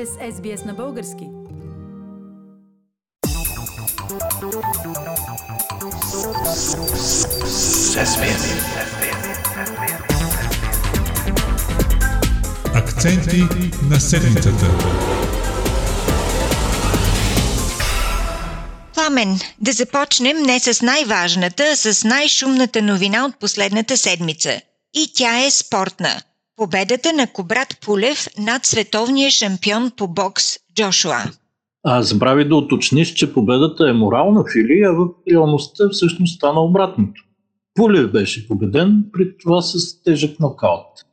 сте с SBS на български. Акценти на седмицата. Пламен, да започнем не с най-важната, а с най-шумната новина от последната седмица. И тя е спортна. Победата на Кобрат Пулев над световния шампион по бокс Джошуа. А забрави да уточниш, че победата е морална фили, а в реалността всъщност стана обратното. Пулев беше победен, при това с тежък нокаут.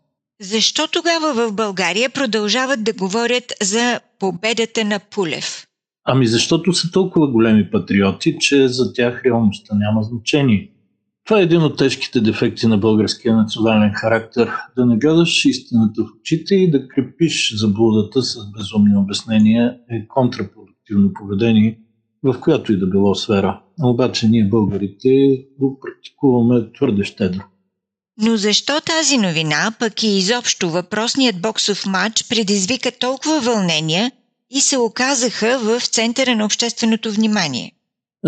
Защо тогава в България продължават да говорят за победата на Пулев? Ами защото са толкова големи патриоти, че за тях реалността няма значение. Това е един от тежките дефекти на българския национален характер. Да не гледаш истината в очите и да крепиш заблудата с безумни обяснения е контрапродуктивно поведение, в която и да било сфера. Обаче ние българите го практикуваме твърде щедро. Но защо тази новина, пък и изобщо въпросният боксов матч предизвика толкова вълнения и се оказаха в центъра на общественото внимание?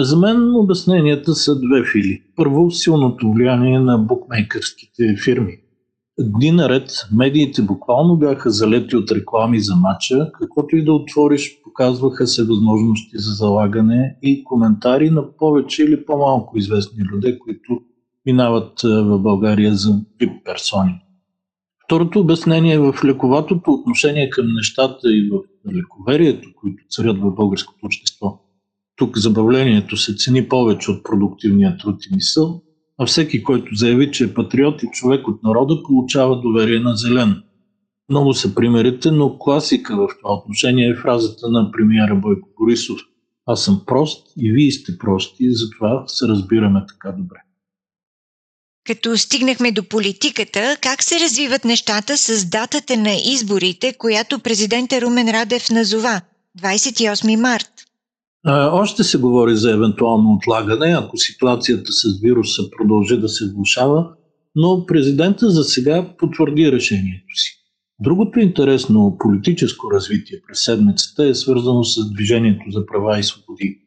За мен обясненията са две фили. Първо, силното влияние на букмейкърските фирми. Дни наред медиите буквално бяха залети от реклами за матча, каквото и да отвориш, показваха се възможности за залагане и коментари на повече или по-малко известни люди, които минават в България за тип персони. Второто обяснение е в лековатото отношение към нещата и в лековерието, които царят в българското общество. Тук забавлението се цени повече от продуктивния труд и мисъл, а всеки, който заяви, че е патриот и човек от народа, получава доверие на зелен. Много са примерите, но класика в това отношение е фразата на премиера Бойко Борисов. Аз съм прост и вие сте прости, затова се разбираме така добре. Като стигнахме до политиката, как се развиват нещата с датата на изборите, която президента Румен Радев назова 28 март? Още се говори за евентуално отлагане, ако ситуацията с вируса продължи да се влушава, но президента за сега потвърди решението си. Другото интересно политическо развитие през седмицата е свързано с Движението за права и свободи.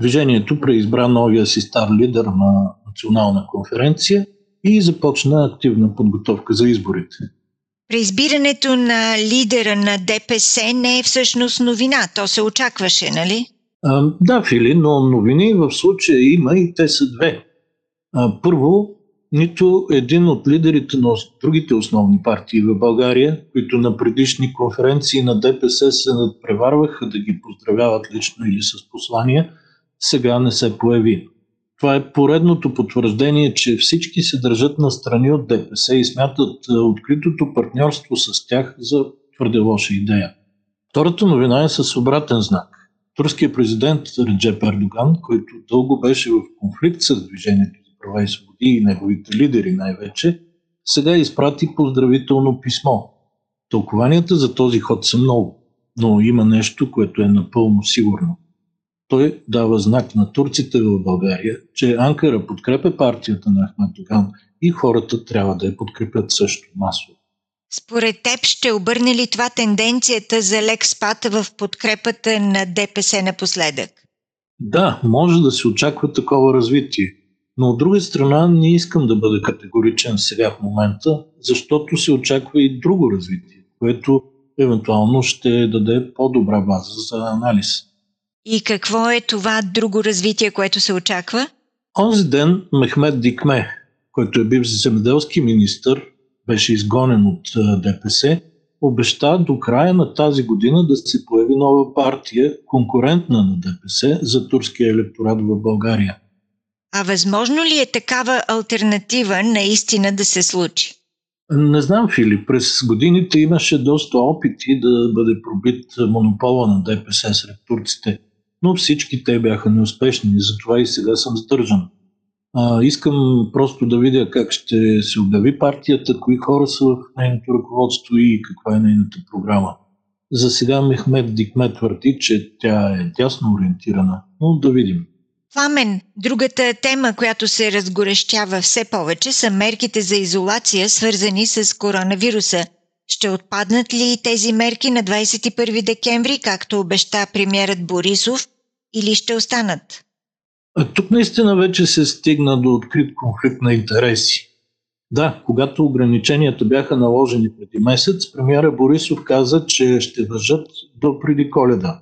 Движението преизбра новия си стар лидер на национална конференция и започна активна подготовка за изборите. Преизбирането на лидера на ДПС не е всъщност новина, то се очакваше, нали? Да, Фили, но новини в случая има и те са две. Първо, нито един от лидерите на другите основни партии в България, които на предишни конференции на ДПС се надпреварваха да ги поздравяват лично или с послания, сега не се появи. Това е поредното потвърждение, че всички се държат на страни от ДПС и смятат откритото партньорство с тях за твърде лоша идея. Втората новина е с обратен знак. Турският президент Реджеп Ердоган, който дълго беше в конфликт с Движението за права и свободи и неговите лидери най-вече, сега изпрати поздравително писмо. Тълкованията за този ход са много, но има нещо, което е напълно сигурно. Той дава знак на турците в България, че Анкара подкрепя партията на Ахмед Доган и хората трябва да я подкрепят също масово. Според теб ще обърне ли това тенденцията за лек спад в подкрепата на ДПС напоследък? Да, може да се очаква такова развитие. Но от друга страна не искам да бъда категоричен сега в момента, защото се очаква и друго развитие, което евентуално ще даде по-добра база за анализ. И какво е това друго развитие, което се очаква? Онзи ден Мехмед Дикме, който е бивш земеделски министр, беше изгонен от ДПС, обеща до края на тази година да се появи нова партия, конкурентна на ДПС за турския електорат в България. А възможно ли е такава альтернатива наистина да се случи? Не знам, Филип. През годините имаше доста опити да бъде пробит монопола на ДПС сред турците, но всички те бяха неуспешни, затова и сега съм сдържан. Искам просто да видя как ще се обяви партията, кои хора са в нейното ръководство и каква е нейната програма. За сега Мехмед Дикмет твърди, че тя е тясно ориентирана, но да видим. Пламен, другата тема, която се разгорещява все повече, са мерките за изолация, свързани с коронавируса. Ще отпаднат ли тези мерки на 21 декември, както обеща премьерът Борисов, или ще останат? Тук наистина вече се стигна до открит конфликт на интереси. Да, когато ограниченията бяха наложени преди месец, премиера Борисов каза, че ще въжат до преди коледа.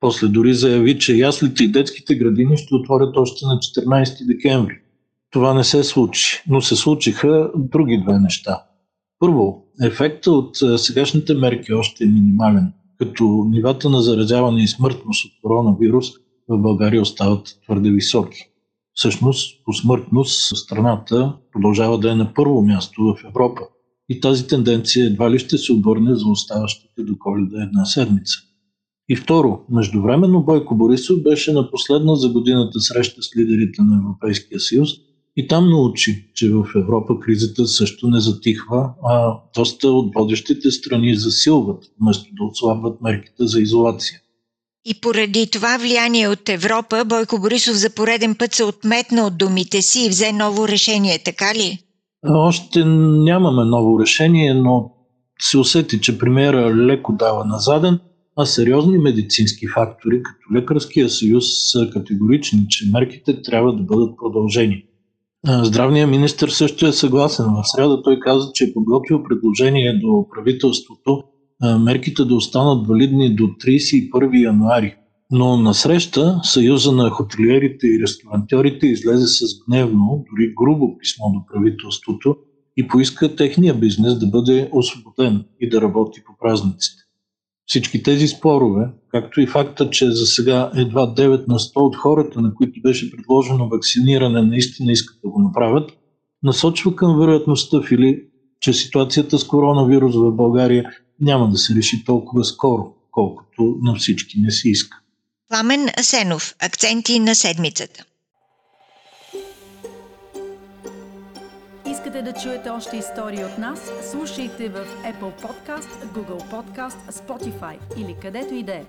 После дори заяви, че яслите и детските градини ще отворят още на 14 декември. Това не се случи, но се случиха други две неща. Първо, ефектът от сегашните мерки още е минимален, като нивата на заразяване и смъртност от коронавирус в България остават твърде високи. Всъщност, по смъртност страната продължава да е на първо място в Европа. И тази тенденция едва ли ще се обърне за оставащите до коледа една седмица. И второ, междувременно Бойко Борисов беше на последна за годината среща с лидерите на Европейския съюз и там научи, че в Европа кризата също не затихва, а доста от водещите страни засилват, вместо да отслабват мерките за изолация. И поради това влияние от Европа, Бойко Борисов за пореден път се отметна от думите си и взе ново решение, така ли? Още нямаме ново решение, но се усети, че премиера леко дава назаден, а сериозни медицински фактори, като Лекарския съюз, са категорични, че мерките трябва да бъдат продължени. Здравният министр също е съгласен. В среда той каза, че е подготвил предложение до правителството мерките да останат валидни до 31 януари. Но на среща Съюза на хотелиерите и ресторантьорите излезе с гневно, дори грубо писмо до правителството и поиска техния бизнес да бъде освободен и да работи по празниците. Всички тези спорове, както и факта, че за сега едва 9 на 100 от хората, на които беше предложено вакциниране, наистина искат да го направят, насочва към вероятността, Фили, че ситуацията с коронавирус в България няма да се реши толкова скоро, колкото на всички не се иска. Пламен Асенов. Акценти на седмицата. Искате да чуете още истории от нас? Слушайте в Apple Podcast, Google Podcast, Spotify или където и да е.